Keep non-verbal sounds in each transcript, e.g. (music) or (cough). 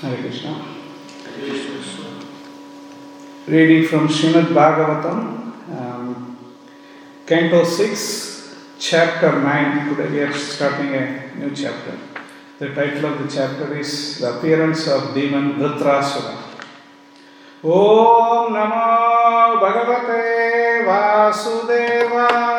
Hare Krishna. Reading from Srimad Bhagavatam, um, Canto 6, Chapter 9. Today we are starting a new chapter. The title of the chapter is The Appearance of Demon Vritrasura. ॐ नमो भगवते वासुदेवाय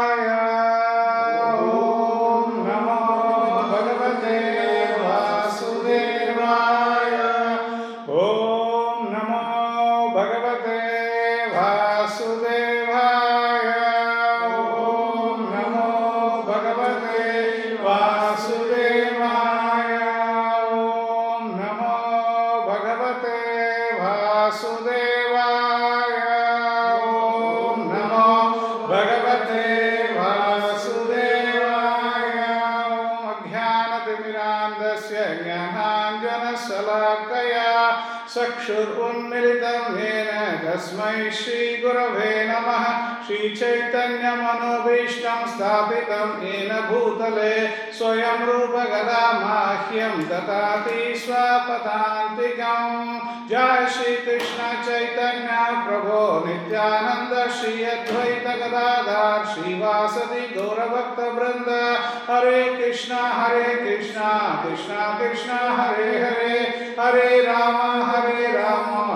श्रीचैतन्यमनोभीष्टं स्थापितं येन भूतले स्वयं रूपगदा माह्यं ददाति स्वपदान्तिकम्। जय श्रीकृष्ण चैतन्य प्रभो नित्यानन्द श्री अद्वैत गदाधार श्रीवासदि गौरभक्तवृन्द। हरे कृष्ण हरे कृष्ण कृष्ण कृष्ण, हरे हरे। हरे राम हरे राम।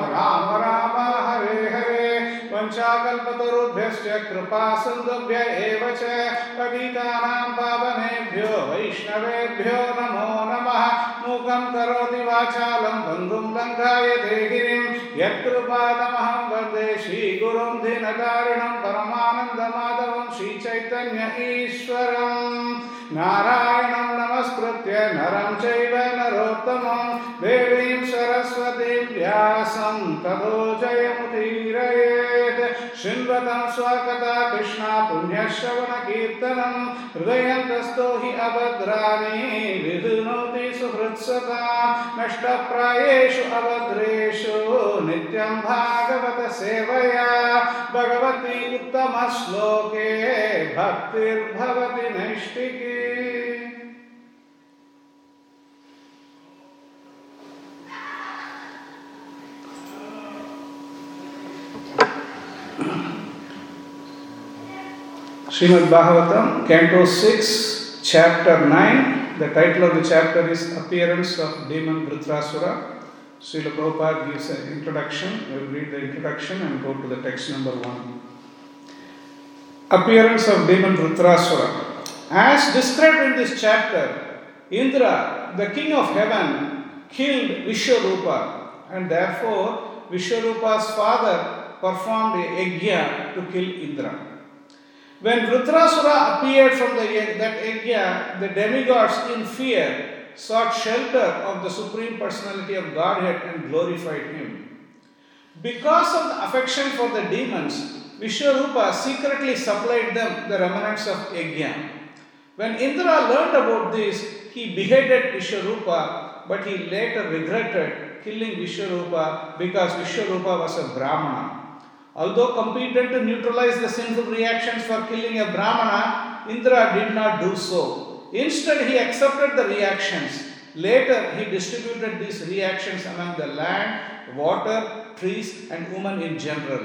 वंशाकल्पतरुभ्यश्च कृपा सिन्धुभ्य एव च पतितानां पावनेभ्यो वैष्णवेभ्यो नमो नमः। मूकं करोति वाचालं बन्धुं लङ्घायते गिरिं यत्कृपादमहं वन्दे श्रीगुरुं दीनकारिणं परमानन्दमाधवं श्रीचैतन्य ईश्वरम्। नारायणं नमस्कृत्य नरं चैव नरोत्तमं। देवीं सरस्वतीं व्यासं जयमुदीरयेत् शृण्वतं स्वकथा कृष्णा पुण्यश्रवणकीर्तनं हृदयन्तस्थो हि अभद्राणि, विधुनोति सुहृत्सता नष्टप्रायेषु अभद्रेषु नित्यं भागवत सेवया। भगवती उत्तमश्लोके, भक्तिर्भवति नैष्टिकी Srimad Bhagavatam, Canto 6, Chapter 9. The title of the chapter is Appearance of Demon Vritrasura. Srila Prabhupada gives an introduction. We will read the introduction and go to the text number 1. Appearance of Demon Vritrasura. As described in this chapter, Indra, the king of heaven, killed Vishwarupa and therefore Vishwarupa's father performed a yajna to kill Indra. When Vritrasura appeared from the, that yajna, the demigods in fear sought shelter of the Supreme Personality of Godhead and glorified him. Because of the affection for the demons, Vishwarupa secretly supplied them the remnants of yajna. When Indra learned about this, he beheaded Vishwarupa, but he later regretted killing Vishwarupa because Vishwarupa was a Brahmana. Although competent to neutralize the sinful reactions for killing a Brahmana, Indra did not do so. Instead, he accepted the reactions. Later, he distributed these reactions among the land, water, trees, and women in general.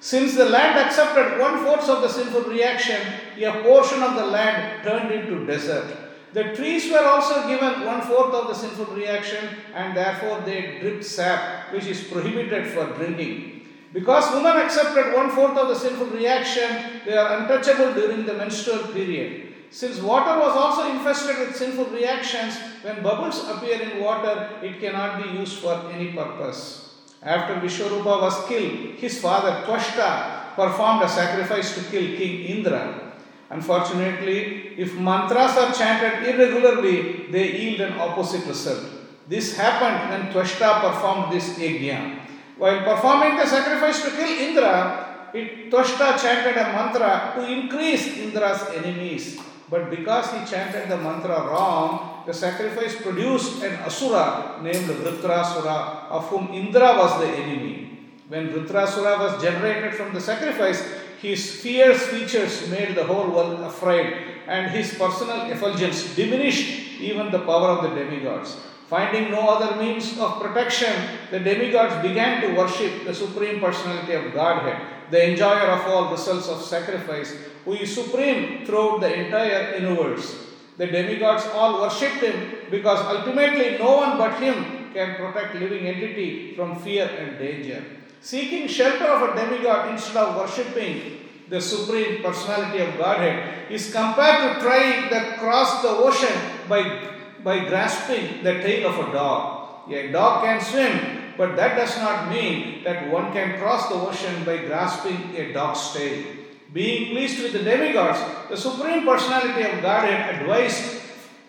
Since the land accepted one fourth of the sinful reaction, a portion of the land turned into desert. The trees were also given one fourth of the sinful reaction, and therefore they dripped sap, which is prohibited for drinking. Because women accepted one fourth of the sinful reaction, they are untouchable during the menstrual period. Since water was also infested with sinful reactions, when bubbles appear in water, it cannot be used for any purpose. After Vishwarupa was killed, his father Twashta performed a sacrifice to kill King Indra. Unfortunately, if mantras are chanted irregularly, they yield an opposite result. This happened when Twashta performed this yajna. While performing the sacrifice to kill Indra, it, Twashta chanted a mantra to increase Indra's enemies. But because he chanted the mantra wrong, the sacrifice produced an asura named Vritrasura, of whom Indra was the enemy. When Vritrasura was generated from the sacrifice, his fierce features made the whole world afraid, and his personal effulgence diminished even the power of the demigods. Finding no other means of protection, the demigods began to worship the Supreme Personality of Godhead, the enjoyer of all results of sacrifice, who is supreme throughout the entire universe. The demigods all worshipped him because ultimately no one but him can protect living entity from fear and danger. Seeking shelter of a demigod instead of worshipping the supreme personality of Godhead is compared to trying to cross the ocean by, by grasping the tail of a dog. A dog can swim, but that does not mean that one can cross the ocean by grasping a dog's tail. Being pleased with the demigods, the Supreme Personality of Godhead advised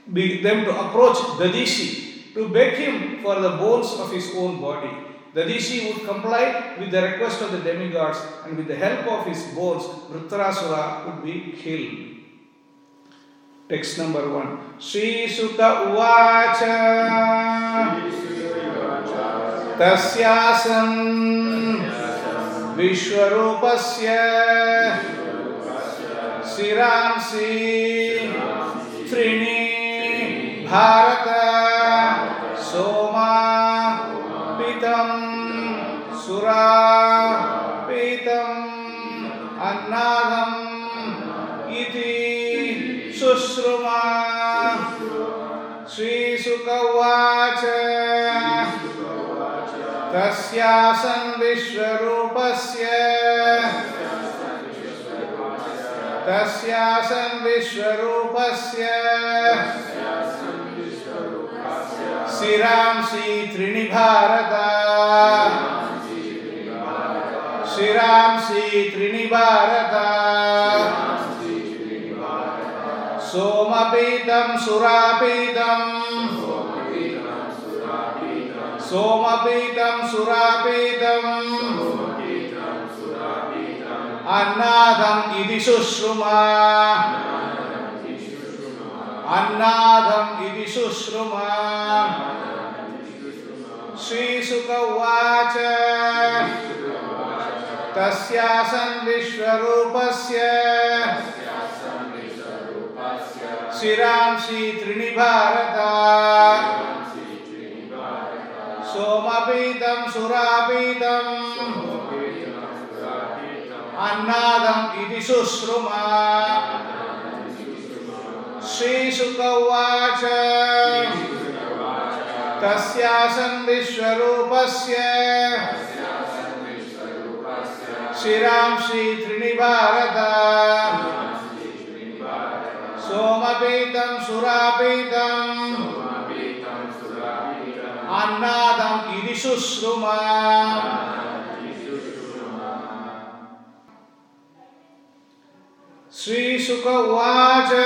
them to approach Dadhichi to beg him for the bones of his own body. Dadhichi would comply with the request of the demigods, and with the help of his bones, Vrittarasura would be killed. Text number one. Sri Suka Uvacha. Tasyasan Vishwarupasya. Siramsi. Trini. Bharata. Soma. Pitam श्रीशुकवाच तस्यासन् विश्वरूपस्य तस्यासन् विश्वरूपस्य श्रीरांसि त्रिणिभारत। श्रीरांसि त्रिणिभारत। Siramsi Trinibharata Somapitam Surapitam Somapitam Surapitam Annadam Idi Sushruma Annadam Idi Sushruma Sri Sukha Vacha Tasyasan Vishwarupasya Siramsi Trinibharata Somapitam Surapitam Annadam Iti Susruma Sri Sukha Vacha Tasyasan Vishwarupasya Shiramsi Trinibharata Somapitam Surapitam Annadam Idi Susruma Sri Sukha Vacha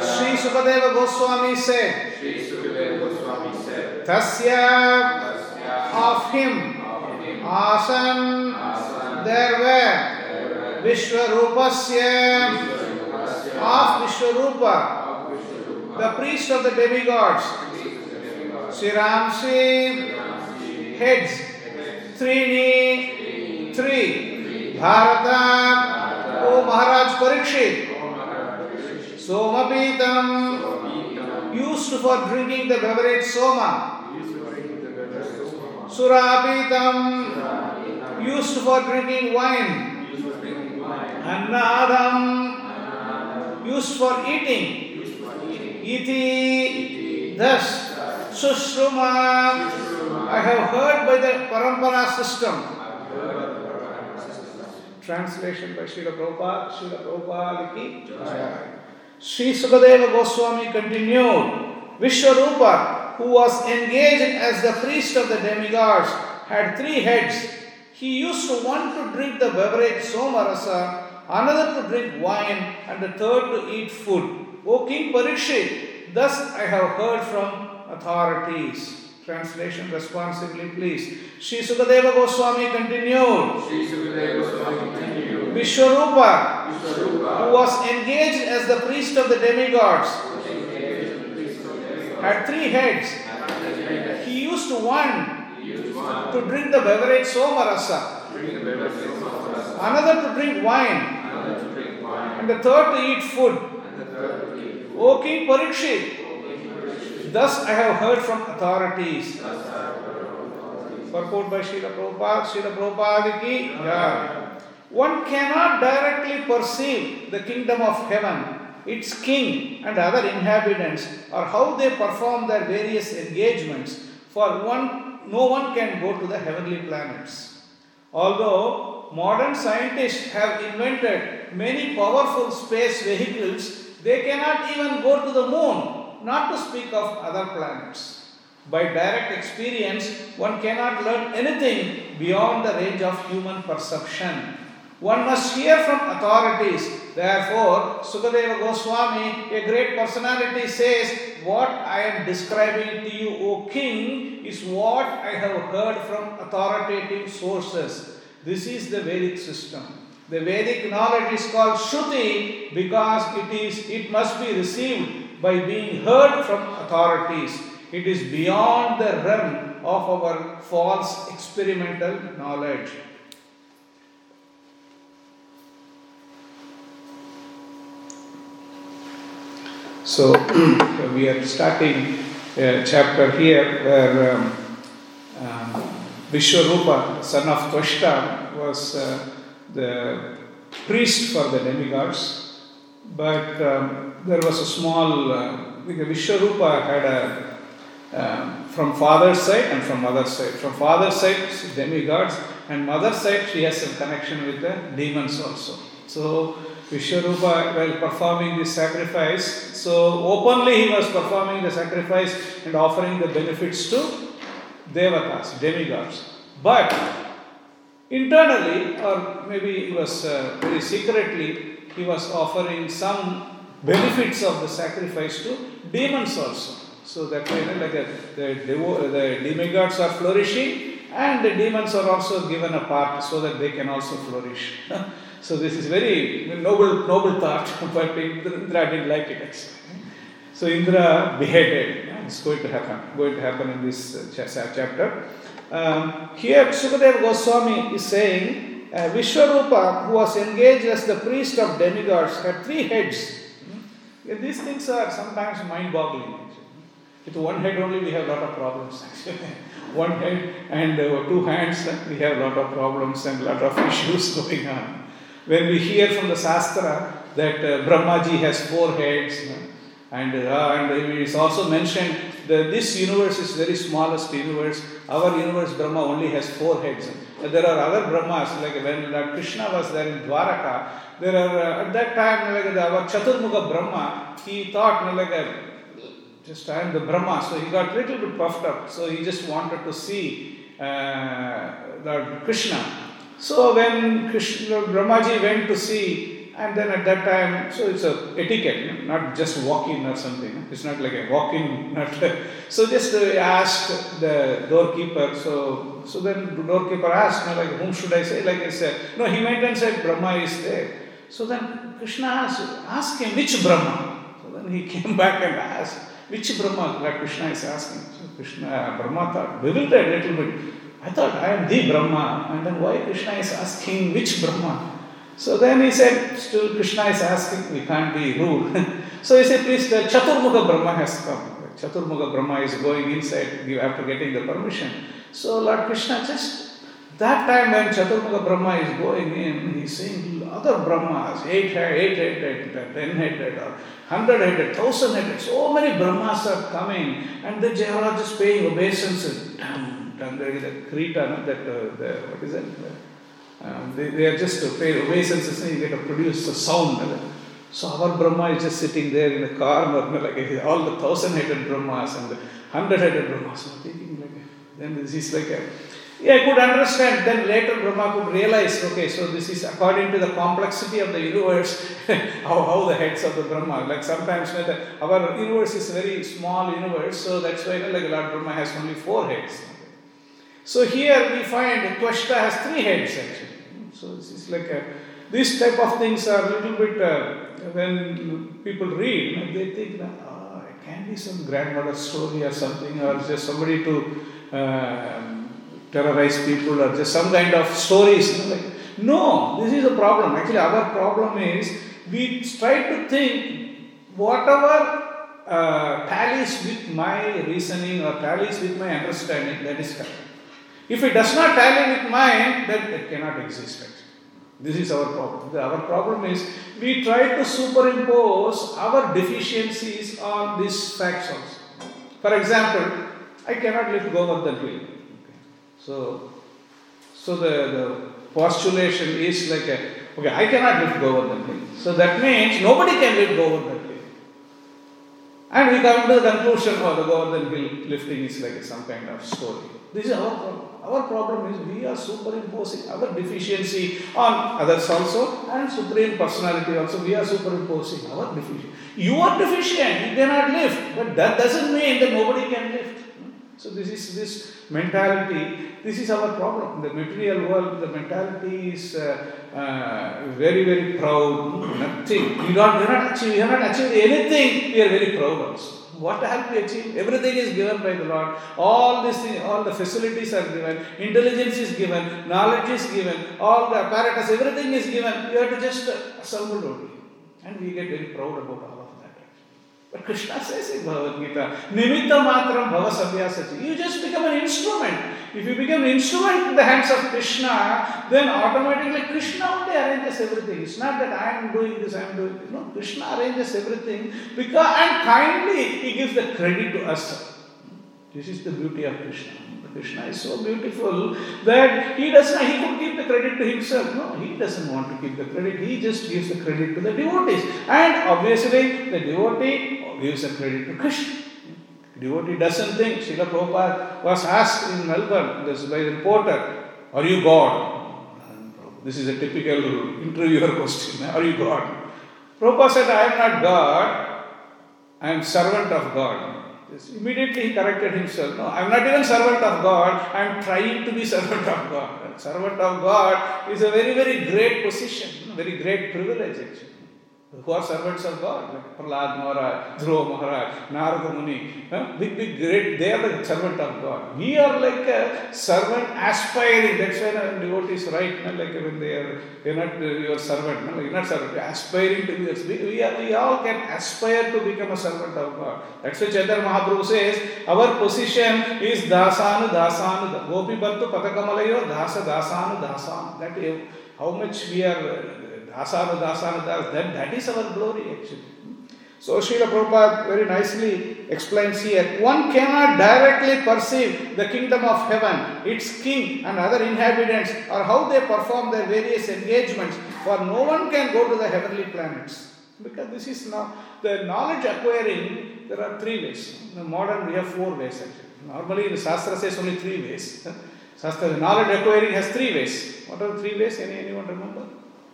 Sri Sukadeva Goswami said Tasya of him Asan there were Vishwarupasya of Vishwarupa the priest of the demigods. Siramsi heads. Trini. Three. Bharata O Maharaj Parikshit. Somapitam used for drinking the beverage Soma. Surapitam used for drinking wine. Annadam used for eating. Iti thus Sushruma I have heard by the Parampara system. Translation by Srila Prabhupada Srila Prabhupada. Sri Sukadeva Goswami continued Vishwarupa who was engaged as the priest of the demigods had three heads. He used to want to drink the beverage somarasa another to drink wine and the third to eat food O King Parikshit, thus I have heard from authorities. Translation responsibly, please. Sri Sukadeva Goswami continued. Sri Sukadeva Goswami continued. Vishwarupa, who was engaged as the priest of the demigods, had three heads. He used one to drink the beverage somarasa, another to drink wine, and the third to eat food. O King Parikshit, Thus I have heard from authorities. Purport by Srila Prabhupada, Srila Prabhupada ki jai. One cannot directly perceive the kingdom of heaven, its king and other inhabitants, or how they perform their various engagements, for one, no one can go to the heavenly planets. Although modern scientists have invented many powerful space vehicles, they cannot even go to the moon, not to speak of other planets. By direct experience, one cannot learn anything beyond the range of human perception. One must hear from authorities. Therefore, Sukadeva Goswami, a great personality, says, What I am describing to you, O king, is what I have heard from authoritative sources. This is the Vedic system. The Vedic knowledge is called Shruti because it is it must be received by being heard from authorities. It is beyond the realm of our false experimental knowledge. So (clears throat) we are starting a chapter here where um, um, Vishwarupa, son of Twashta, was uh, the priest for the demigods, but um, there was a small, uh, Vishwarupa had a, um, from father's side and from mother's side. From father's side, demigods, and mother's side, she has some connection with the demons also. So Vishwarupa, while performing this sacrifice, so openly he was performing the sacrifice and offering the benefits to devatas, demigods. But internally, or maybe he was uh, very secretly, he was offering some benefits of the sacrifice to demons also. So that way, you know, like a, the, devo- the demigods are flourishing, and the demons are also given a part so that they can also flourish. (laughs) so this is very noble, noble thought, (laughs) but Indra didn't like it. So Indra beheaded. It's going to happen. Going to happen in this uh, chapter. Um, here, Sukadeva Goswami is saying uh, Vishwarupa, who was engaged as the priest of demigods, had three heads. Hmm? These things are sometimes mind-boggling. With one head only, we have a lot of problems. Actually. (laughs) One head and uh, two hands, we have a lot of problems and a lot of (laughs) issues going on. When we hear from the Shastra that uh, Brahmaji has four heads, you know, and, uh, and it is also mentioned that this universe is very smallest universe. Our universe, Brahma, only has four heads. Uh, there are other Brahmas, like when Krishna was there in Dwaraka, there are, uh, at that time, like the, our Chaturmukha Brahma, he thought, like a, just I am the Brahma, so he got little bit puffed up. So he just wanted to see uh, Lord Krishna. So when Krishna, Brahmaji went to see, and then at that time, so it's a etiquette, you know, not just walk in or something. It's not like a walk in, (laughs) not so just uh, asked the doorkeeper. So so then the doorkeeper asked, you know, like whom should I say? Like I said, no, he went and said Brahma is there. So then Krishna asked, ask him which Brahma. So then he (laughs) came back and asked. Which Brahma? Like Krishna is asking. So Krishna, Brahma thought, bewildered a little bit. I thought I am the Brahma, and then why Krishna is asking which Brahma? So then he said, still Krishna is asking, we can't be rude. (laughs) so he said, please, the Chaturmukha Brahma has come. Chaturmukha Brahma is going inside you after getting the permission. So Lord Krishna just, that time when Chaturmukha Brahma is going in, he's seeing other Brahmas, eight headed, eight headed, ten headed, or hundred headed, thousand headed, so many Brahmas are coming, and the Jayavaraj is paying obeisances. Dum, dum, there is a Krita, that, uh, the, what is it? Um, they, they are just pay obeisances and you get to produce a sound. So our Brahma is just sitting there in a corner, (laughs) like all the thousand headed Brahmas and the hundred headed Brahmas. Then this is like a, yeah, I could understand. Then later Brahma could realize, okay, so this is according to the complexity of the universe, (laughs) how, how the heads of the Brahma. Like sometimes you the, our universe is a very small universe, so that's why you know, like Lord Brahma has only four heads. So here we find Twashta has three heads actually. So this is like a, these type of things are a little bit uh, when people read, they think oh, it can be some grandmother story or something, or just somebody to uh, terrorize people, or just some kind of stories. You know, like, no, this is a problem. Actually, our problem is we try to think whatever uh, tallies with my reasoning or tallies with my understanding, that is correct. If it does not tally with mine, then it cannot exist. This is our problem. Our problem is we try to superimpose our deficiencies on these facts also. For example, I cannot lift Govardhan hill. So, so the, the postulation is like a, okay, I cannot lift Govardhan hill. So that means nobody can lift Govardhan hill. And we come to the conclusion, oh, the Govardhan hill lifting is like some kind of story. This is our problem. Our problem is we are superimposing our deficiency on others also and Supreme Personality also. We are superimposing our deficiency. You are deficient, you cannot lift, but that doesn't mean that nobody can lift. So this is this mentality. This is our problem. The material world, the mentality is uh, uh, very very proud. Nothing. We we not not achieved anything. We are very proud also. What have we achieved? Everything is given by the Lord. All things, all the facilities are given. Intelligence is given. Knowledge is given. All the apparatus, everything is given. You have to just assemble only. And we get very proud about all Krishna says in Bhagavad Gita, Nimitta matram bhava sabhyasati. You just become an instrument. If you become an instrument in the hands of Krishna, then automatically Krishna only arranges everything. It's not that I am doing this, I am doing this. No, Krishna arranges everything because and kindly he gives the credit to us. This is the beauty of Krishna. Krishna is so beautiful that he does not, he could give the credit to himself. No, he doesn't want to give the credit. He just gives the credit to the devotees. And obviously, the devotee gives the credit to Krishna. Devotee doesn't think. Srila Prabhupada was asked in Melbourne this by the reporter, Are you God? This is a typical interviewer (laughs) question. Are you God? Prabhupada said, I am not God, I am servant of God. Yes, immediately he corrected himself. No, I am not even servant of God, I am trying to be (laughs) servant of God. Servant of God is a very, very great position, very great privilege actually who are servants of God, like Prahlad Maharaj, Dhruva Maharaj, Narada Muni, big, big, great, they are the servant of God. We are like a servant aspiring, that's why the devotees right, no? like when they are, are not your servant, no? you're not servant, aspiring to be, we, we, are, we all can aspire to become a servant of God. That's why Chaitanya Mahaprabhu says, our position is dasanu dasanu, gopi bhartu patakamalayo dasa dasanu dasanu. That how much we are Dasana Dasana Das, that, that is our glory actually. So Srila Prabhupada very nicely explains here, one cannot directly perceive the kingdom of heaven, its king and other inhabitants, or how they perform their various engagements, for no one can go to the heavenly planets. Because this is now, the knowledge acquiring, there are three ways. In modern, we have four ways actually. Normally, the Shastra says only three ways. (laughs) Shastra, knowledge acquiring has three ways. What are the three ways? Any, anyone remember?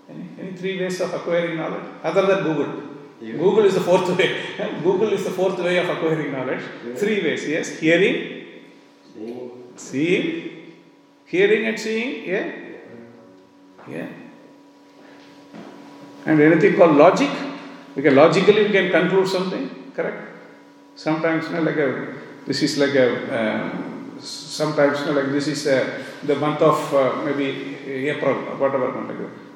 Any, any three ways of acquiring knowledge other than Google? Yeah. Google is the fourth way. (laughs) Google is the fourth way of acquiring knowledge. Yeah. Three ways, yes. Hearing, seeing, seeing hearing and seeing, yeah. Yeah. And anything called logic, because logically we can conclude something, correct? Sometimes, you know, like a, this is like a, uh, sometimes, you know, like this is a, the month of uh, maybe April, or whatever,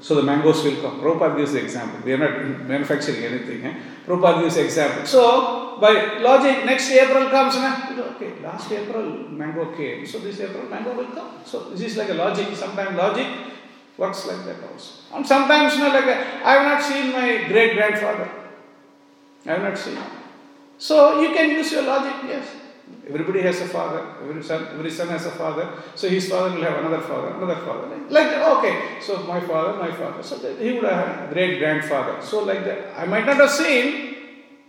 so the mangoes will come. Prabhupada gives the example. We are not manufacturing anything. Eh? Prabhupada gives the example. So, by logic, next April comes, okay, last April mango came. So, this April mango will come. So, this is like a logic. Sometimes logic works like that also. And sometimes, you know, like a, I have not seen my great grandfather. I have not seen. So, you can use your logic, yes. Everybody has a father. Every son, every son has a father. So his father will have another father, another father. Like okay, so my father, my father. So he would have a great grandfather. So like that, I might not have seen,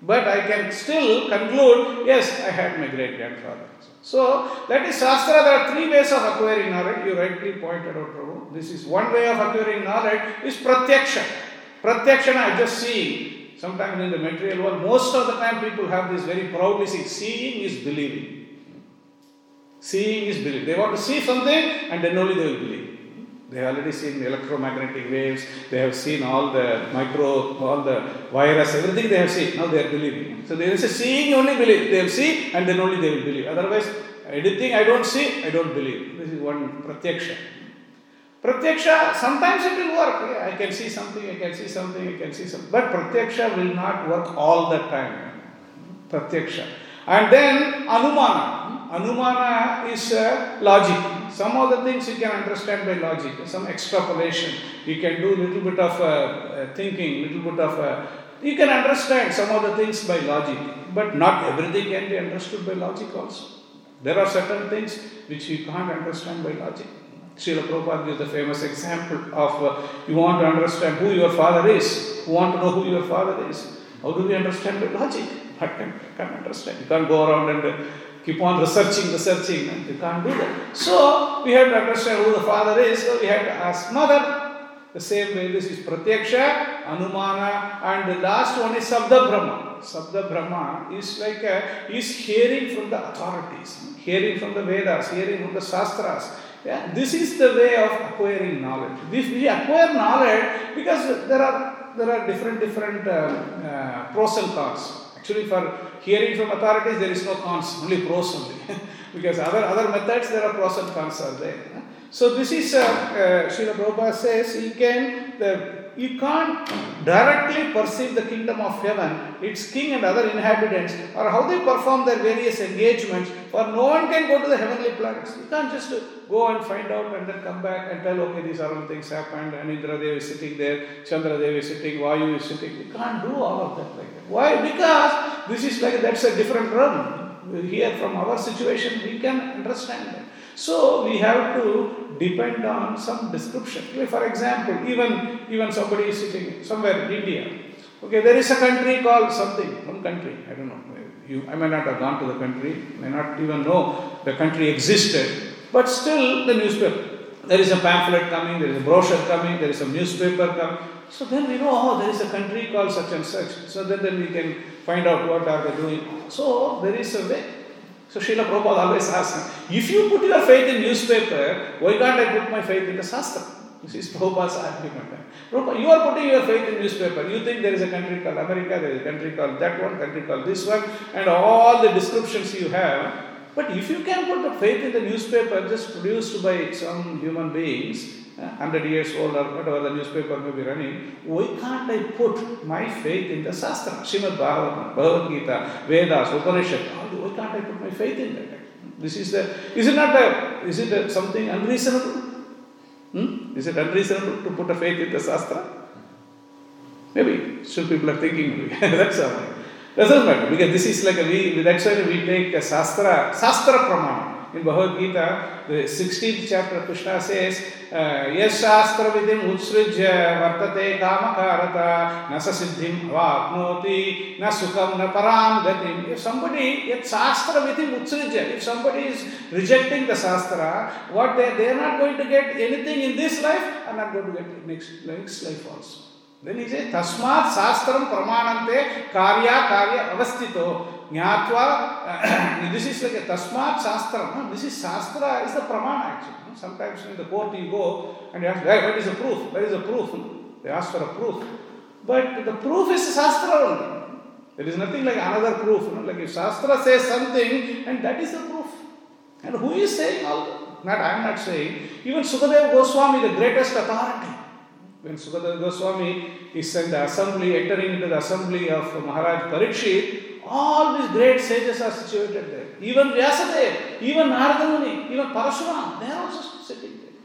but I can still conclude. Yes, I had my great grandfather. So that is Shastra. There are three ways of acquiring knowledge. You rightly pointed out, Prabhu. This is one way of acquiring knowledge is pratyaksha. Pratyaksha, I just see sometimes in the material world, most of the time people have this very proudly see, seeing is believing. Seeing is believing. They want to see something and then only they will believe. They have already seen electromagnetic waves, they have seen all the micro, all the virus, everything they have seen. Now they are believing. So there is a seeing only believe. They will see and then only they will believe. Otherwise, anything I don't see, I don't believe. This is one pratyaksha. Pratyaksha, sometimes it will work. I can see something, I can see something, I can see something. But Pratyaksha will not work all the time. Pratyaksha. And then Anumana. Anumana is uh, logic. Some of the things you can understand by logic, some extrapolation. You can do a little bit of uh, uh, thinking, little bit of. Uh, you can understand some of the things by logic, but not everything can be understood by logic also. There are certain things which you can't understand by logic. Srila Prabhupada gives the famous example of uh, you want to understand who your father is, you want to know who your father is. How do we understand the logic? I can, can't understand. You can't go around and uh, keep on researching, researching, and you can't do that. So we have to understand who the father is, so we have to ask mother. The same way, this is Pratyaksha, Anumana, and the last one is Sabda Brahma. Sabda Brahma is like a, is hearing from the authorities, hearing from the Vedas, hearing from the Shastras. Yeah, this is the way of acquiring knowledge. This, we acquire knowledge because there are there are different different uh, uh, pros and cons. Actually, for hearing from authorities, there is no cons, only pros only. (laughs) because other other methods, there are pros and cons are there. So this is uh, uh, Srila Prabhupada says you can the you can't directly perceive the kingdom of heaven, its king and other inhabitants, or how they perform their various engagements, for no one can go to the heavenly planets. You can't just go and find out and then come back and tell, okay, these are all things happened, and Indra Dev is sitting there, Chandra Dev is sitting, Vayu is sitting. You can't do all of that like that. Why? Because this is like that's a different realm. Here, from our situation, we can understand. So we have to depend on some description. For example, even even somebody is sitting somewhere in India. Okay, there is a country called something, some country, I don't know. You, I may not have gone to the country, may not even know the country existed, but still the newspaper. There is a pamphlet coming, there is a brochure coming, there is a newspaper coming. So then we know, oh, there is a country called such and such. So then, then we can find out what are they doing. So there is a way. So Srila Prabhupada always asks, me, if you put your faith in newspaper, why can't I put my faith in the Shastra? This is Prabhupada's argument. Prabhupada, you are putting your faith in newspaper. You think there is a country called America, there is a country called that one, country called this one, and all the descriptions you have. But if you can put the faith in the newspaper just produced by some human beings, 100 years old or whatever the newspaper may be running, why can't I put my faith in the Shastra, Srimad Bhagavatam, Bhagavad Gita, Vedas, Upanishad? Why can't I put my faith in that? This is the, is it not a, is it something unreasonable? Hmm? Is it unreasonable to put a faith in the Shastra? Maybe, still people are thinking, (laughs) that's all right. Doesn't matter, because this is like a, we, that's why we take a Shastra, Shastra Pramana. In Bhagavad Gita, the 16th chapter, Krishna says, Shastra Vidim Utsrijya Vartate Kamakarata Nasa Siddhim Vapnoti Na Sukham Na Param Gatim. If somebody, Shastra Vidim Utsrijya, if somebody is rejecting the Shastra, what they, they are not going to get anything in this life, are not going to get next, next life also. तस्मा is तस्मात् कार्या कार्य अवस्थितो ज्ञात्वा this is shastra pramana actually sometimes in the court is proof but the proof is shastra nothing proof shastra से something and that is a proof and is saying all not saying even Sukadeva Goswami the greatest authority When Sukadeva Goswami is in the assembly, entering into the assembly of Maharaj Parikshit, all these great sages are situated there. Even Vyasadeva, even Naradamuni, even Parashuram, they are also sitting there.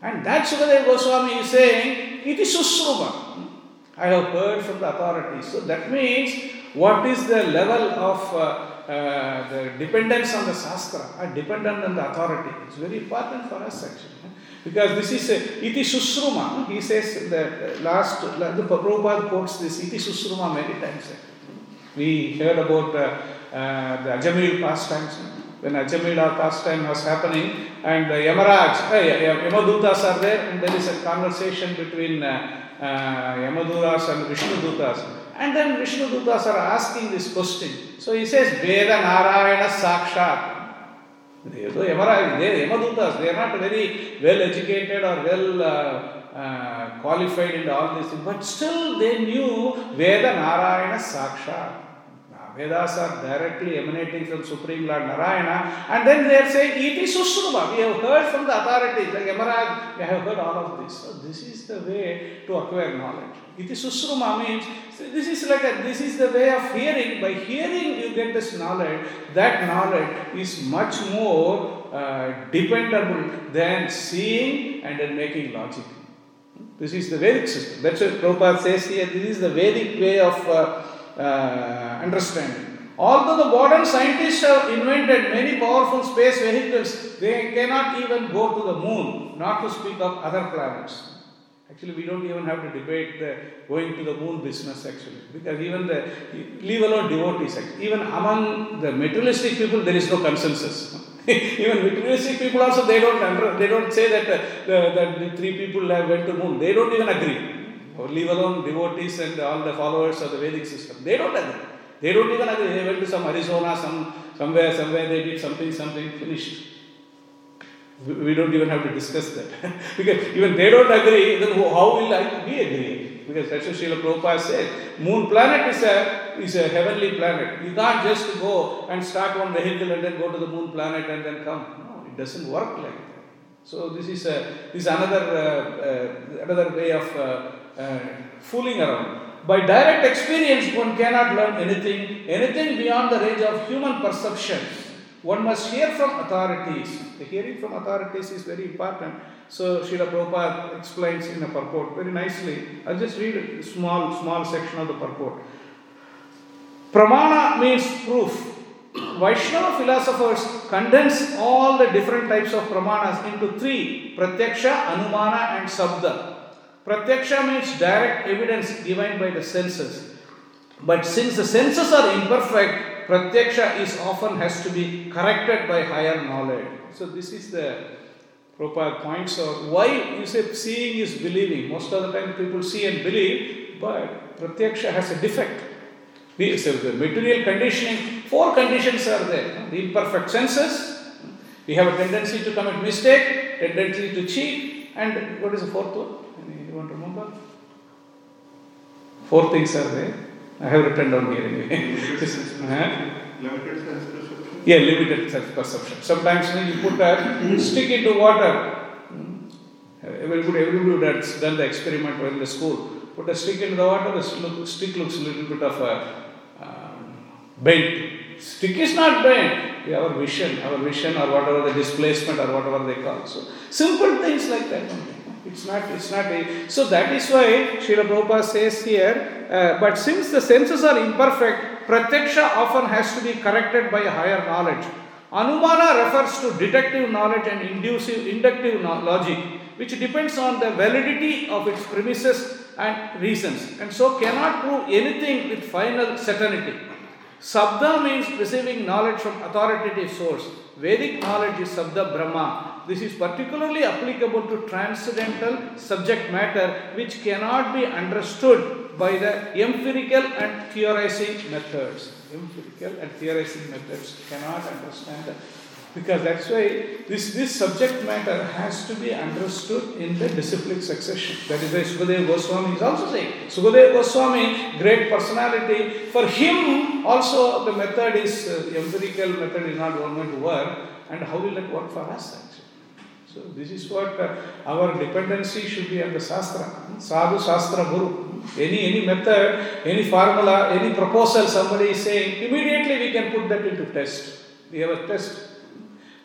And that Sukadeva Goswami is saying, it is Susruma. I have heard from the authorities. So that means what is the level of uh, uh, the dependence on the Shastra, uh, dependent on the authority. It's very important for us actually. Because this is a, iti susruma. He says the last, the Prabhupada quotes this iti susruma many times. We heard about uh, uh, the Ajamil pastimes. When Ajamil pastime was happening, and the Yamaraj, uh, Yamadutas are there, and there is a conversation between uh, uh, Yamadutas and Vishnu Dutas. And then Vishnu Dutas are asking this question. So he says, Veda Narayana Sakshat. They, Yamaraj, they, Yamadutas, they are not very well educated or well uh, uh, qualified in all these things, but still they knew Veda Narayana Sakshat. Vedas are directly emanating from Supreme Lord Narayana, and then they are saying, It is Sushruma. We have heard from the authorities, like Yamaraj, we have heard all of this. So, this is the way to acquire knowledge. It is Sushruma means this is like a, this is the way of hearing. By hearing, you get this knowledge. That knowledge is much more uh, dependable than seeing and then making logic. This is the Vedic system. That's what Prabhupada says here. This is the Vedic way of uh, uh, understanding. Although the modern scientists have invented many powerful space vehicles, they cannot even go to the moon, not to speak of other planets. Actually, we don't even have to debate the going to the moon business, actually, because even the, leave alone devotees, even among the materialistic people, there is no consensus. (laughs) even materialistic people also, they don't, under, they don't say that, uh, the, the three people have went to moon. They don't even agree. Or leave alone devotees and all the followers of the Vedic system. They don't agree. They don't even agree. They went to some Arizona, some somewhere, somewhere they did something, something, finished. We don't even have to discuss that. (laughs) because even they don't agree, then how will I, we agree? Because that's what Srila Prabhupada said. Moon planet is a, is a heavenly planet. You can't just go and start one vehicle and then go to the moon planet and then come. No, it doesn't work like that. So this is, a, this is another, uh, uh, another way of uh, uh fooling around. By direct experience, one cannot learn anything, anything beyond the range of human perception one must hear from authorities. The hearing from authorities is very important. So Srila Prabhupada explains in a purport very nicely. I'll just read a small, small section of the purport. Pramana means proof. Vaishnava philosophers condense all the different types of pramanas into three pratyaksha, anumana, and sabda. Pratyaksha means direct evidence given by the senses. But since the senses are imperfect, pratyaksha is often has to be corrected by higher knowledge. So this is the proper point. So why you say seeing is believing? Most of the time people see and believe, but pratyaksha has a defect. So the material conditioning, four conditions are there. The imperfect senses, we have a tendency to commit mistake, tendency to cheat, and what is the fourth one? You want to remember? Four things are there. I have written down here anyway. limited sense (laughs) perception? Yeah, limited sense perception. Sometimes when you put a stick into water, hmm, everybody, everybody that's done the experiment in the school, put a stick into the water, the stick looks a little bit of a um, bent. Stick is not bent. Our vision, our vision or whatever the displacement or whatever they call. So simple things like that. It's not, it's not a, so that is why Srila Prabhupada says here, uh, but since the senses are imperfect, pratyaksha often has to be corrected by higher knowledge. Anumana refers to deductive knowledge and inducive, inductive logic, which depends on the validity of its premises and reasons, and so cannot prove anything with final certainty. Sabda means receiving knowledge from authoritative source. Vedic knowledge is Sabda Brahma. This is particularly applicable to transcendental subject matter which cannot be understood by the empirical and theorizing methods. Empirical and theorizing methods cannot understand that. Because that's why this, this subject matter has to be understood in the disciplic succession. That is why Sukadeva Goswami is also saying. Sukadeva Goswami, great personality, for him also the method is, uh, empirical method is not going to work. And how will it work for us actually? So this is what uh, our dependency should be on the Shastra. Sadhu Shastra Guru. Any, any method, any formula, any proposal somebody is saying, immediately we can put that into test. We have a test.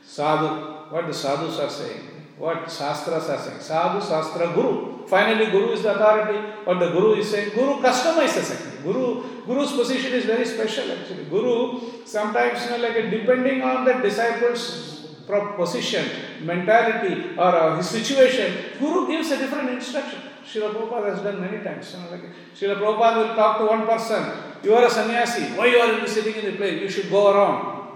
Sadhu, what the sadhus are saying. What Shastras are saying. Sadhu Shastra Guru. Finally, Guru is the authority. What the Guru is saying. Guru customizes actually. Guru, Guru's position is very special actually. Guru sometimes, you know, like depending on the disciples position, mentality, or uh, his situation, Guru gives a different instruction. Srila Prabhupada has done many times. You know, like Srila Prabhupada will talk to one person, you are a sannyasi, why you are sitting in the place? You should go around.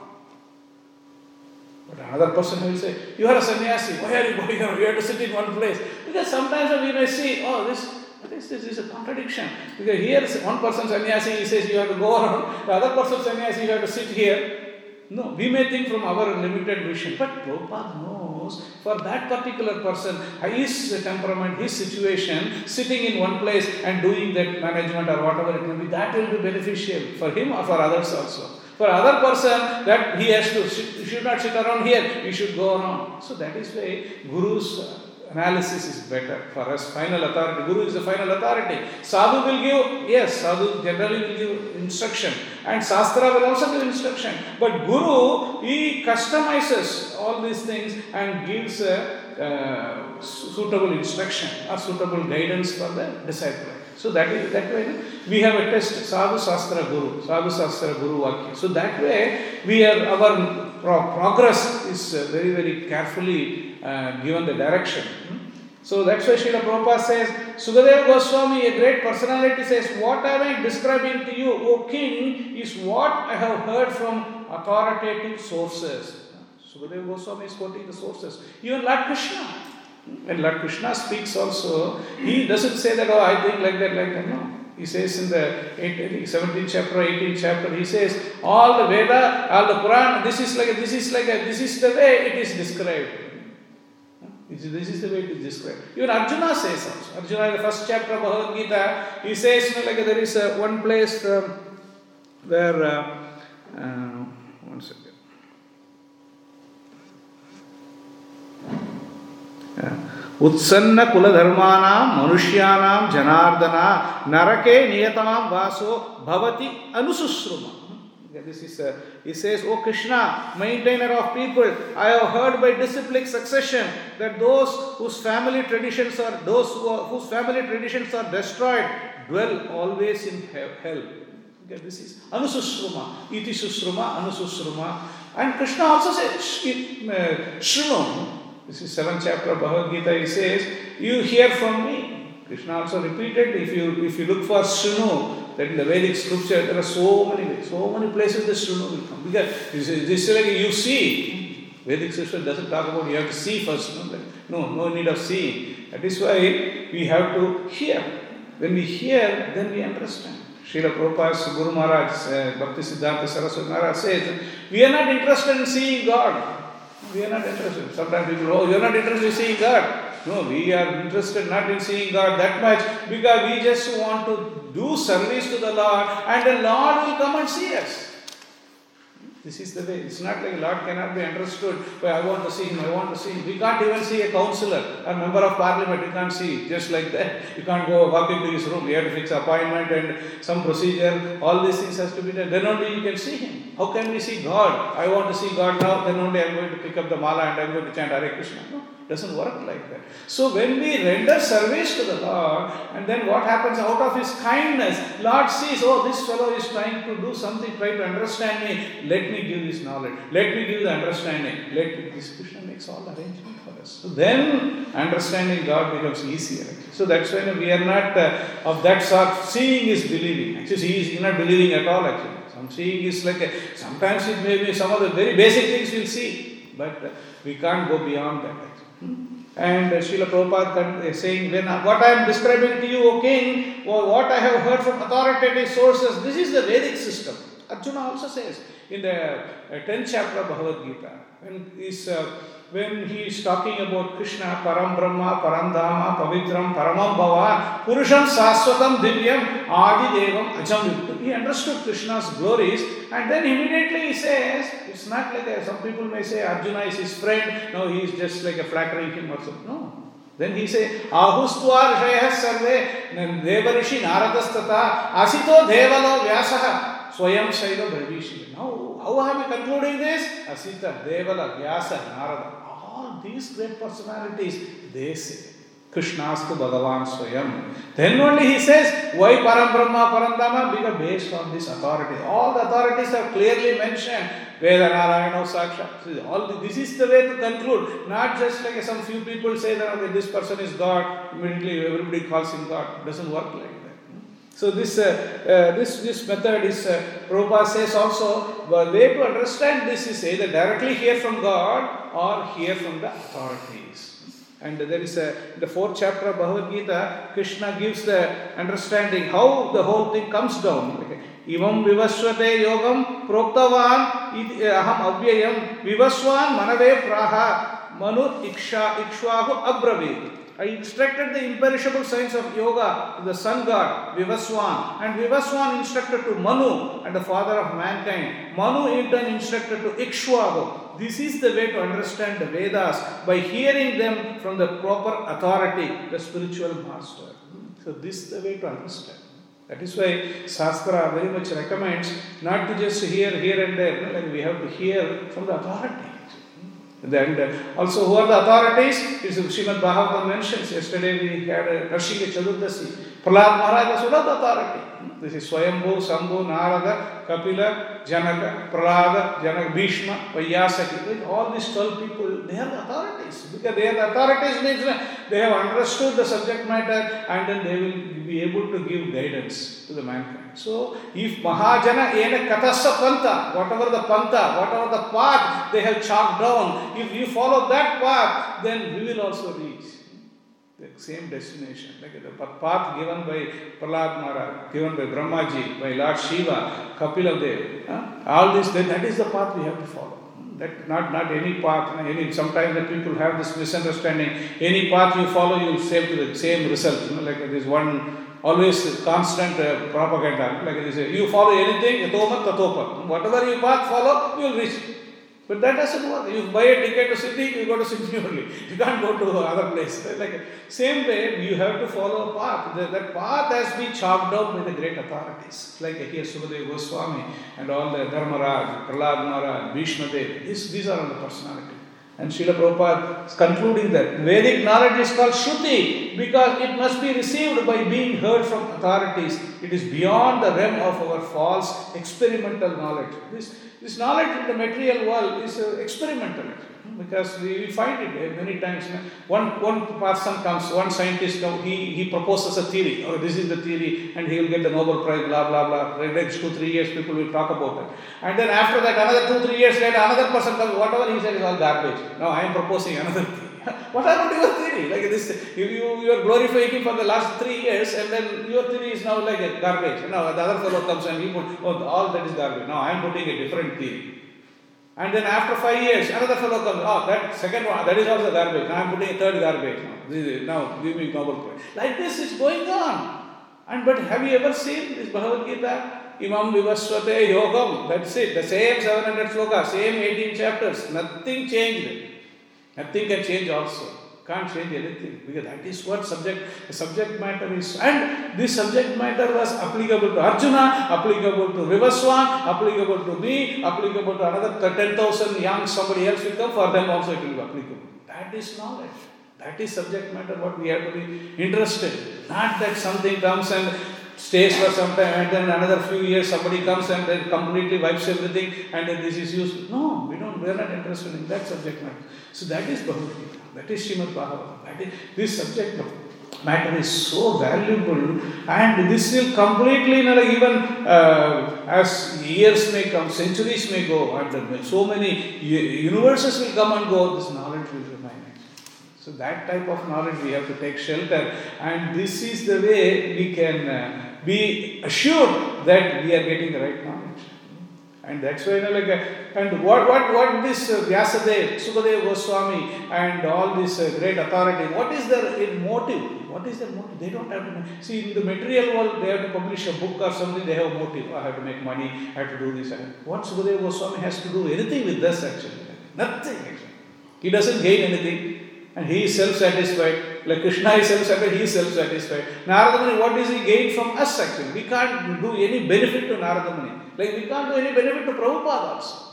But another person will say, you are a sannyasi, why are you (laughs) going around? You have to sit in one place. Because sometimes we may see, oh, this this, this is a contradiction. Because here one person sannyasi he says you have to go around, the other person sannyasi you have to sit here. No, we may think from our limited vision, but Prabhupada knows for that particular person, his temperament, his situation, sitting in one place and doing that management or whatever it may be, that will be beneficial for him or for others also. For other person, that he has to, should not sit around here, he should go around. So that is why Guru's uh, analysis is better for us. Final authority. Guru is the final authority. Sadhu will give, yes, Sadhu generally will give instruction, and Shastra will also give instruction. But Guru, he customizes all these things and gives a uh, suitable instruction or suitable guidance for the disciple. So that is that way we have a test Sadhu Sastra Guru, Sadhu Sastra Guru Vakya. So that way we are our pro- progress is uh, very very carefully uh, given the direction. Hmm? So that's why Srila Prabhupada says, Sukadeva Goswami, a great personality, says, What am I describing to you, O king, is what I have heard from authoritative sources. Sukadeva Goswami is quoting the sources. Even Lord Krishna. When Lord Krishna speaks also, he doesn't say that, oh, I think like that, like that. No. He says in the 17th chapter, 18th chapter, he says, all the Veda, all the Quran, this is like a, this is like a, this is the way it is described. This is, the way it is described. Even Arjuna says also. Arjuna, in the first chapter of Bhagavad Gita, he says, you know, like there is uh, one place um, where, uh, उत्सन्न कुलधर्माणां मनुष्याणां जनार्दन नरके नियतां वासो भवति अनुशुश्रुम this is uh, he says oh krishna maintainer of people i have heard by disciplic succession that those whose family traditions are those who are, whose family traditions are destroyed dwell always in hell okay, this is anususruma iti susruma anususruma and krishna also says shrunum this is seventh chapter of Bhagavad Gita. He says, "You hear from me." Krishna also repeated. If you if you look for Shrinu, that in the Vedic scripture there are so many so many places the Shrinu will come. Because this is, this is like you see. Vedic scripture doesn't talk about you have to see first. No, no, no need of seeing. That is why we have to hear. When we hear, then we understand. Srila Prabhupada's Guru Maharaj, uh, Bhakti Siddhanta Saraswati Maharaj says, we are not interested in seeing God. We are not interested. Sometimes people, oh, you are not interested in seeing God. No, we are interested not in seeing God that much because we just want to do service to the Lord and the Lord will come and see us. This is the way. It's not like Lord cannot be understood. But I want to see him, I want to see him. We can't even see a councillor, a member of parliament, you can't see just like that. You can't go walk into his room. You have to fix appointment and some procedure. All these things has to be done. Then only you can see him. How can we see God? I want to see God now, then only I'm going to pick up the mala and I'm going to chant Hare Krishna. No, doesn't work like that. So when we render service to the Lord, and then what happens out of His kindness, Lord sees, oh, this fellow is trying to do something, try to understand me. Let me give this knowledge. Let me give the understanding. Let me, this Krishna makes all arrangement for us. So then understanding God becomes easier. So that's why we are not uh, of that sort. Seeing is believing. Actually, he is not believing at all. Actually, some seeing is like a, sometimes it may be some of the very basic things we'll see, but uh, we can't go beyond that. And uh, Srila Prabhupada is saying, when uh, what I am describing to you, O king, or what I have heard from authoritative sources, this is the Vedic system. Arjuna also says in the uh, 10th chapter of Bhagavad Gita, when, is, uh, when he is talking about Krishna, Param Brahma, Param Dhamma, Pavitram, Paramam Bhava, Purusham Saswatam Divyam, Adi Devam Ajam He understood Krishna's glories and then immediately he says, it's not like a, some people may say Arjuna is his friend, no, he is just like a flattering him or something. No. Then he say, Ahustvar Shayah Sarve, Devarishi Naradastata, Asito Devalo Vyasaha, Swayam Shaiva Bravishi. Now, how am I concluding this? Asita, Devala, Vyasa, Narada. These great personalities, they say. Krishnastu Bhagavan Swayam. Then only he says, why Param Brahma, Param Dhamma? Because based on this authority. All the authorities are clearly mentioned. Veda Narayana Saksha. All the, this is the way to conclude. Not just like some few people say that okay, this person is God, immediately everybody calls him God. It doesn't work like that. So this, uh, uh, this, this method is, uh, Prabhupada says also, the way to understand this is either directly hear from God or hear from the authorities. And there is a, the fourth chapter of Bhagavad Gita, Krishna gives the understanding how the whole thing comes down. Imam vivasvate yogam proktavan aham avyayam vivaswan manave praha Manu Iksha Ikshwahu Abravi. I instructed the imperishable science of yoga to the sun god Vivaswan, and Vivaswan instructed to Manu and the father of mankind. Manu in turn instructed to Ikshwaku. This is the way to understand the Vedas by hearing them from the proper authority, the spiritual master. So, this is the way to understand. That is why Shastra very much recommends not to just hear here and there, no, like we have to hear from the authority. And uh, also, who are the authorities? It's Srimad Bhagavatam mentions. Yesterday we had a Karshika Chadurdasi. Prahlad Maharaj was one of the authority. This is Swayambhu, Shambhu, Narada, Kapila, Janaka, Prahlada, Janaka, Bhishma all this twelve people they have authorities because they have authorities means they have understood the subject matter and then they will be able to give guidance to the man so if महाजन एन कथस पंथ whatever the पंथ whatever the path they have chart down if you follow that path then we will also reach the same destination. Like the path given by Prahlad Maharaj, given by Brahmaji, by Lord Shiva, Kapila Dev, huh? all this, then that is the path we have to follow. That not, not any path, any sometimes the people have this misunderstanding. Any path you follow, you will same to the same result. You know, like this one always constant uh, propaganda. Like they say, you follow anything, yatomat tatopat. Whatever you path follow, you will reach. But that doesn't work. You buy a ticket to city, you go to city (laughs) only. You can't go to other place. (laughs) Like same way, you have to follow a path. That, that path has been chalked out by the great authorities. Like here Sukadeva Goswami and all the Dharmaraj, Prahlad Maharaj, Bhishma Dev. These, these are all the personality. And Srila Prabhupada is concluding that Vedic knowledge is called Shruti because it must be received by being heard from authorities. It is beyond the realm of our false experimental knowledge. This, this knowledge in the material world is uh, experimental because we, find it uh, many times. One, one person comes, one scientist he, he proposes a theory, or this is the theory, and he will get the Nobel Prize, blah, blah, blah. Next two, three years, people will talk about it. And then after that, another two, three years later, another person comes, whatever he said is all garbage. Now I am proposing another theory. (laughs) what happened to your theory? Like this, you, you, you are glorifying him for the last three years, and then your theory is now like a garbage. Now the other fellow comes and he put, oh, all that is garbage. Now I am putting a different theory. And then after five years, another fellow comes, oh, that second one, that is also garbage. Now I am putting a third garbage. Now, now give me Nobel Prize. Like this is going on. And but have you ever seen this Bhagavad Gita? Imam Vivaswate Yogam. That's it. The same 700 slokas, same 18 chapters. Nothing changed. Nothing can change also. Can't change anything because that is what subject subject matter is. And this subject matter was applicable to Arjuna, applicable to Vivaswan, applicable to me, applicable to another 10,000 young somebody else will come, for them also it will be applicable. That is knowledge. That is subject matter what we have to be interested. Not that something comes and stays for some time and then another few years somebody comes and then completely wipes everything and then this is used. No, we don't, we are not interested in that subject matter. So that is Bhagavad. That is Srimad Bhagavatam. This subject matter is so valuable and this will completely, you know, even uh, as years may come, centuries may go, and so many universes will come and go, this knowledge will remain. So that type of knowledge we have to take shelter, and this is the way we can uh, be assured that we are getting the right knowledge. And that's why, you know, like, uh, and what, what, what this uh, Vyasadeva, Sukadeva Goswami, and all this uh, great authority, what is their motive? What is their motive? They don't have to see in the material world. They have to publish a book or something. They have a motive. I have to make money. I have to do this. What Sukadeva Goswami has to do anything with this actually? Nothing actually. He doesn't gain anything and he is self-satisfied. Like Krishna is self-satisfied, he is self-satisfied. Narada Muni, what does he gain from us actually? We can't do any benefit to Narada Muni. Like we can't do any benefit to Prabhupada also.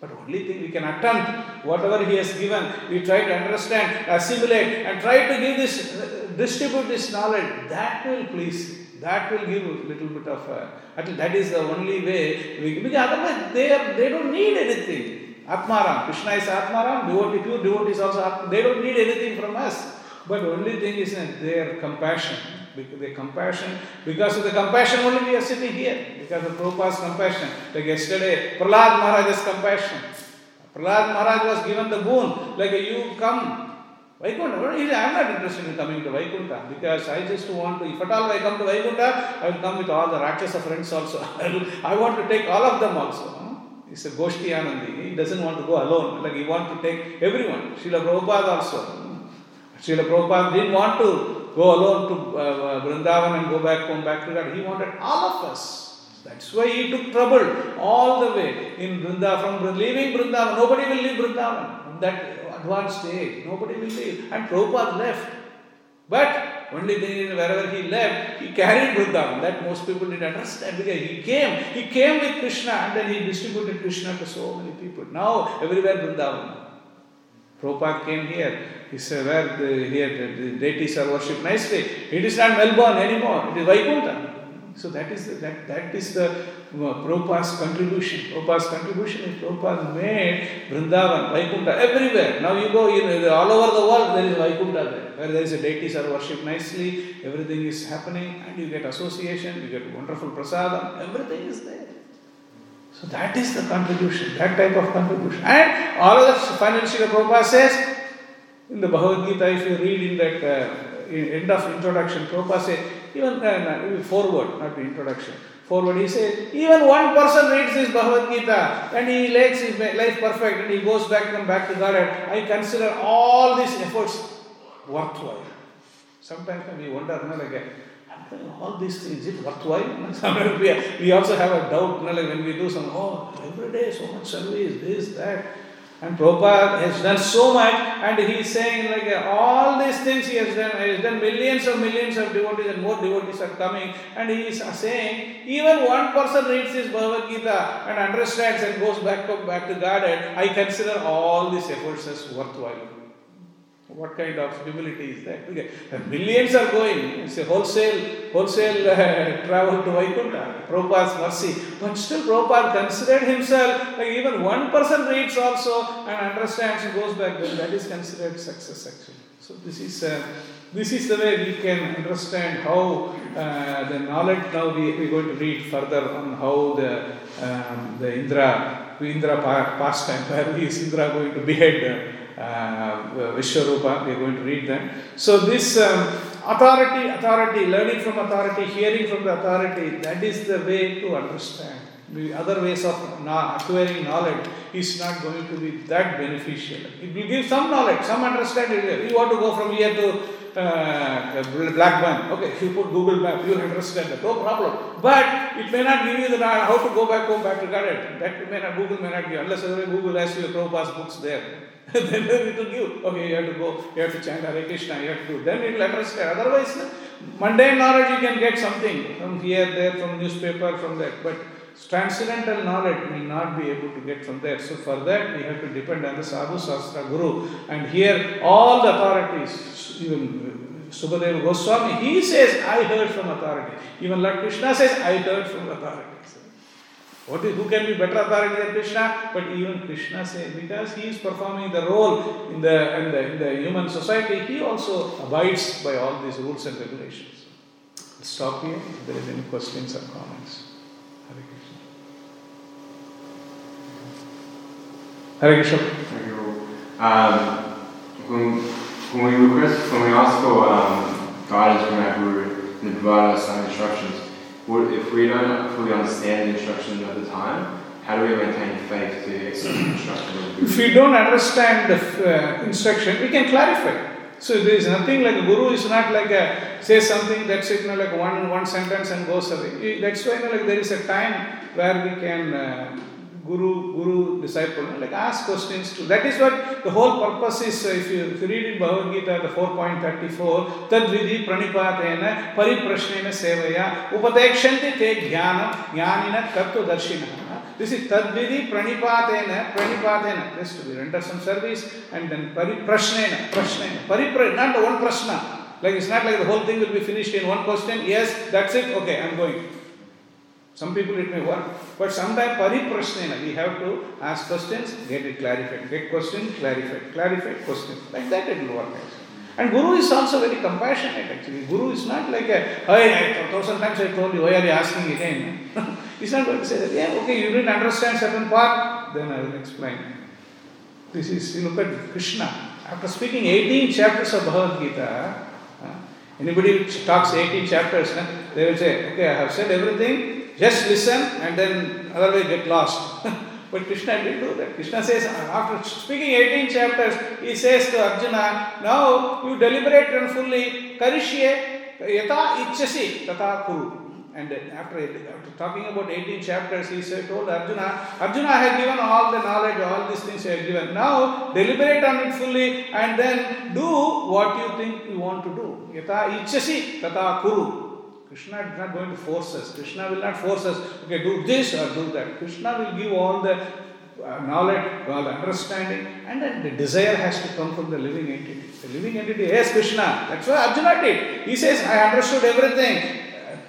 But only thing we can attempt, whatever he has given, we try to understand, assimilate, and try to give this, uh, distribute this knowledge. That will please that will give a little bit of uh, a, that is the only way we, because otherwise they, are, they don't need anything. Atmaram. Krishna is Atmaram, devotee, pure devotees also, they don't need anything from us. But only thing is that their compassion. Their compassion, because of the compassion only we are sitting here. Because of Prabhupada's compassion. Like yesterday, Prahlad Maharaj's compassion. Prahlad Maharaj was given the boon, like you come. Vaikuntha, I am not interested in coming to Vaikuntha because I just want to, if at all I come to Vaikuntha, I will come with all the Rakshasa friends also. (laughs) I want to take all of them also. Hmm? He's a Goshti Anandi. He doesn't want to go alone. Like he wants to take everyone. Srila Prabhupada also. Hmm? Srila Prabhupada didn't want to go alone to uh, Vrindavan and go back home, back to God. He wanted all of us. That's why he took trouble all the way in Vrindavan. From leaving Vrindavan, nobody will leave Vrindavan. That advanced stage, nobody will leave. And Prabhupada left. But only wherever he left, he carried Vrindavan. That most people didn't understand because he came. He came with Krishna and then he distributed Krishna to so many people. Now everywhere Vrindavan. Prabhupada came here. He said, where the, here the, the deities are worshipped nicely. It is not Melbourne anymore. It is Vaikuntha. So that is the, that, that is the uh, Prabhupada's contribution. Prabhupada's contribution is Prabhupada made Vrindavan, Vaikuntha, everywhere. Now you go in, all over the world, there is Vaikuntha there. Where there is a deities are worshipped nicely, everything is happening, and you get association, you get wonderful prasadam, everything is there. So that is the contribution, that type of contribution. And all of the finally Srila Prabhupada says, in the Bhagavad Gita, if you read in that uh, end of introduction, Prabhupada says, even uh, forward, not the introduction, forward, he says, even one person reads this Bhagavad Gita and he makes his life perfect and he goes back and back to God. I consider all these efforts worthwhile. Sometimes we wonder, know, like, all these things, is it worthwhile? (laughs) We, we also have a doubt, you know, like when we do some, oh, every day so much service, this, that. And Prabhupada has done so much, and he is saying like all these things he has done. He has done millions of millions of devotees, and more devotees are coming. And he is saying, even one person reads this Bhagavad Gita and understands and goes back to back to Godhead. I consider all these efforts as worthwhile. What kind of humility is that? Okay. Millions are going. It's a wholesale, wholesale uh, (laughs) travel to Vaikuntha. Prabhupada's mercy. But still, Prabhupada considered himself, like even one person reads also and understands and goes back, then that is considered success actually. So this is uh, this is the way we can understand how uh, the knowledge. Now we are going to read further on how the um, the Indra Indra pastime where is Indra going to behead uh, Vishwarupa, we are going to read them. So, this um, authority, authority, learning from authority, hearing from the authority, that is the way to understand. The other ways of acquiring knowledge is not going to be that beneficial. It will give some knowledge, some understanding. You want to go from here to uh, Blackburn. Okay, if you put Google Map, you understand that, no problem. But it may not give you the how to go back home, back to Godhead. That may not, Google may not give, you, unless Google has your Prabhupada's books there. (laughs) then it will give, okay, you have to go, you have to chant Hare Krishna, you have to do. Then it will understand. Otherwise, mundane knowledge you can get something from here, there, from newspaper, from that. But transcendental knowledge will not be able to get from there. So for that we have to depend on the Sadhu Sastra Guru. And here all the authorities, even Sukadeva Goswami, he says, I heard from authority. Even Lord Krishna says, I heard from authority. What is, who can be better authority than Krishna? But even Krishna says, because he is performing the role in the, in the, in the human society, he also abides by all these rules and regulations. Stop here. If there is any questions or comments. Hare Krishna. Hare Krishna. Um, when, when we request, when we ask for um, guidance from our guru and provide us some instructions, if we don't fully understand the instructions at the time, how do we maintain faith to accept the instructions? If we don't understand the uh, instruction, we can clarify. So there is nothing like a guru is not like a say something that's it, you know, like one one sentence and goes away. That's why you know, like there is a time where we can uh, guru, guru, disciple, like ask questions to. That is what the whole purpose is. Uh, if you, if you read in Bhagavad Gita, the 4.34, tad vidhi pranipatena pariprashnena sevaya upadekshanti te jnana jnanina tattva darshina. This is tadvidi pranipatena, pranipatena. This to be render some service and then pariprashnena, prashnena. Paripra, not one prashna. Like it's not like the whole thing will be finished in one question. Yes, that's it. Okay, I'm going. Some people it may work, but sometimes pariprashnena, we have to ask questions, get it clarified, get question, clarified, clarified, question. Like that it will work actually. And Guru is also very compassionate actually. Guru is not like a, hey, thousand times I told you, why are you asking again? (laughs) He's not going to say that, yeah, okay, you didn't understand certain part, then I will explain. This is, you look at Krishna. After speaking 18 chapters of Bhagavad Gita, anybody talks 18 chapters, they will say, okay, I have said everything, just listen and then otherwise get lost. (laughs) But Krishna didn't do that. Krishna says, after speaking 18 chapters, he says to Arjuna, now you deliberate and fully, karishye yata ichasi tata kuru. And after, after talking about 18 chapters, he said, told Arjuna, Arjuna, I have given all the knowledge, all these things I have given. Now, deliberate on it fully and then do what you think you want to do. Yata ichasi tata kuru. Krishna is not going to force us. Krishna will not force us, okay, do this or do that. Krishna will give all the uh, knowledge, all the understanding, and then the desire has to come from the living entity. The living entity, yes, Krishna. That's why Arjuna did. He says, I understood everything.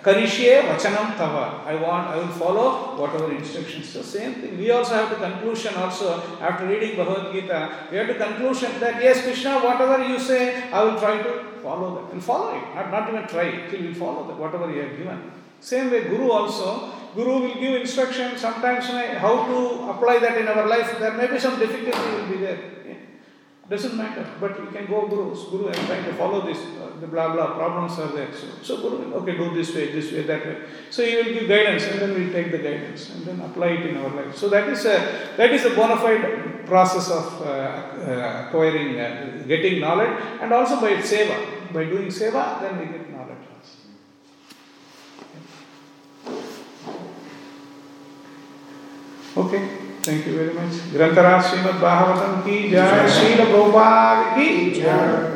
Karishye vachanam tava. I want, I will follow whatever instructions. So same thing. We also have to conclusion also after reading Bhagavad Gita. We have to conclusion that yes, Krishna, whatever you say, I will try to follow that. We'll follow it. Not, not even try. Till we follow that whatever you have given. Same way, Guru also. Guru will give instruction. Sometimes how to apply that in our life. There may be some difficulty will be there. Doesn't matter, but we can go Guru. Guru, I'm trying to follow this. Uh, the blah blah problems are there. So, so Guru okay, do this way, this way, that way. So he will give guidance, and then we take the guidance and then apply it in our life. So that is a that is a bona fide process of uh, uh, acquiring, uh, getting knowledge, and also by seva By doing seva, then we get knowledge also. Okay. Thank you very much. ग्रंथराज Shrimad Bhagavatam की जय श्रील प्रभुपाद की जय